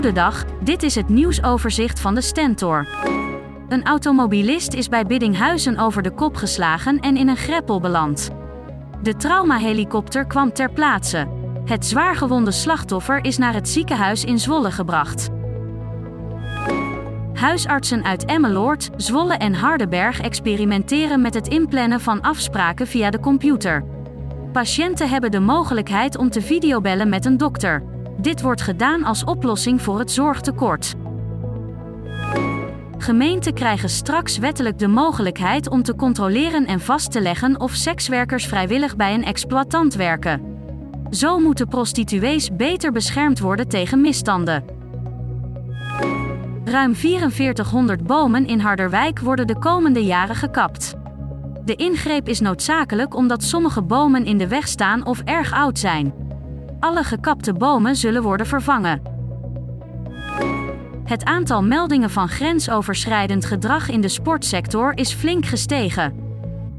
Goedendag, dit is het nieuwsoverzicht van de Stentor. Een automobilist is bij Biddinghuizen over de kop geslagen en in een greppel beland. De traumahelikopter kwam ter plaatse. Het zwaargewonde slachtoffer is naar het ziekenhuis in Zwolle gebracht. Huisartsen uit Emmeloord, Zwolle en Hardenberg experimenteren met het inplannen van afspraken via de computer. Patiënten hebben de mogelijkheid om te videobellen met een dokter. Dit wordt gedaan als oplossing voor het zorgtekort. Gemeenten krijgen straks wettelijk de mogelijkheid om te controleren en vast te leggen of sekswerkers vrijwillig bij een exploitant werken. Zo moeten prostituees beter beschermd worden tegen misstanden. Ruim 4400 bomen in Harderwijk worden de komende jaren gekapt. De ingreep is noodzakelijk omdat sommige bomen in de weg staan of erg oud zijn. Alle gekapte bomen zullen worden vervangen. Het aantal meldingen van grensoverschrijdend gedrag in de sportsector is flink gestegen.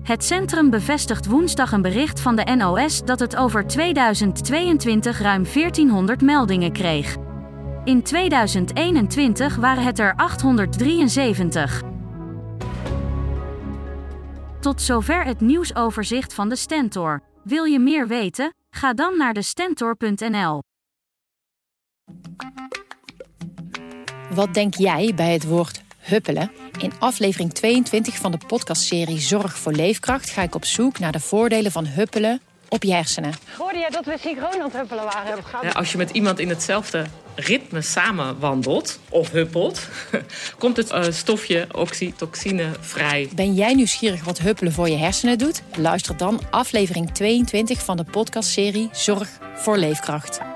Het centrum bevestigt woensdag een bericht van de NOS dat het over 2022 ruim 1400 meldingen kreeg. In 2021 waren het er 873. Tot zover het nieuwsoverzicht van de Stentor. Wil je meer weten? Ga dan naar de stentor.nl. Wat denk jij bij het woord huppelen? In aflevering 22 van de podcastserie Zorg voor Leefkracht ga ik op zoek naar de voordelen van huppelen op je hersenen. Hoorde jij dat we synchroon aan het huppelen waren? Ja, als je met iemand in hetzelfde ritme samen wandelt of huppelt, komt het uh, stofje oxytocine vrij. Ben jij nieuwsgierig wat huppelen voor je hersenen doet? Luister dan aflevering 22 van de podcastserie Zorg voor Leefkracht.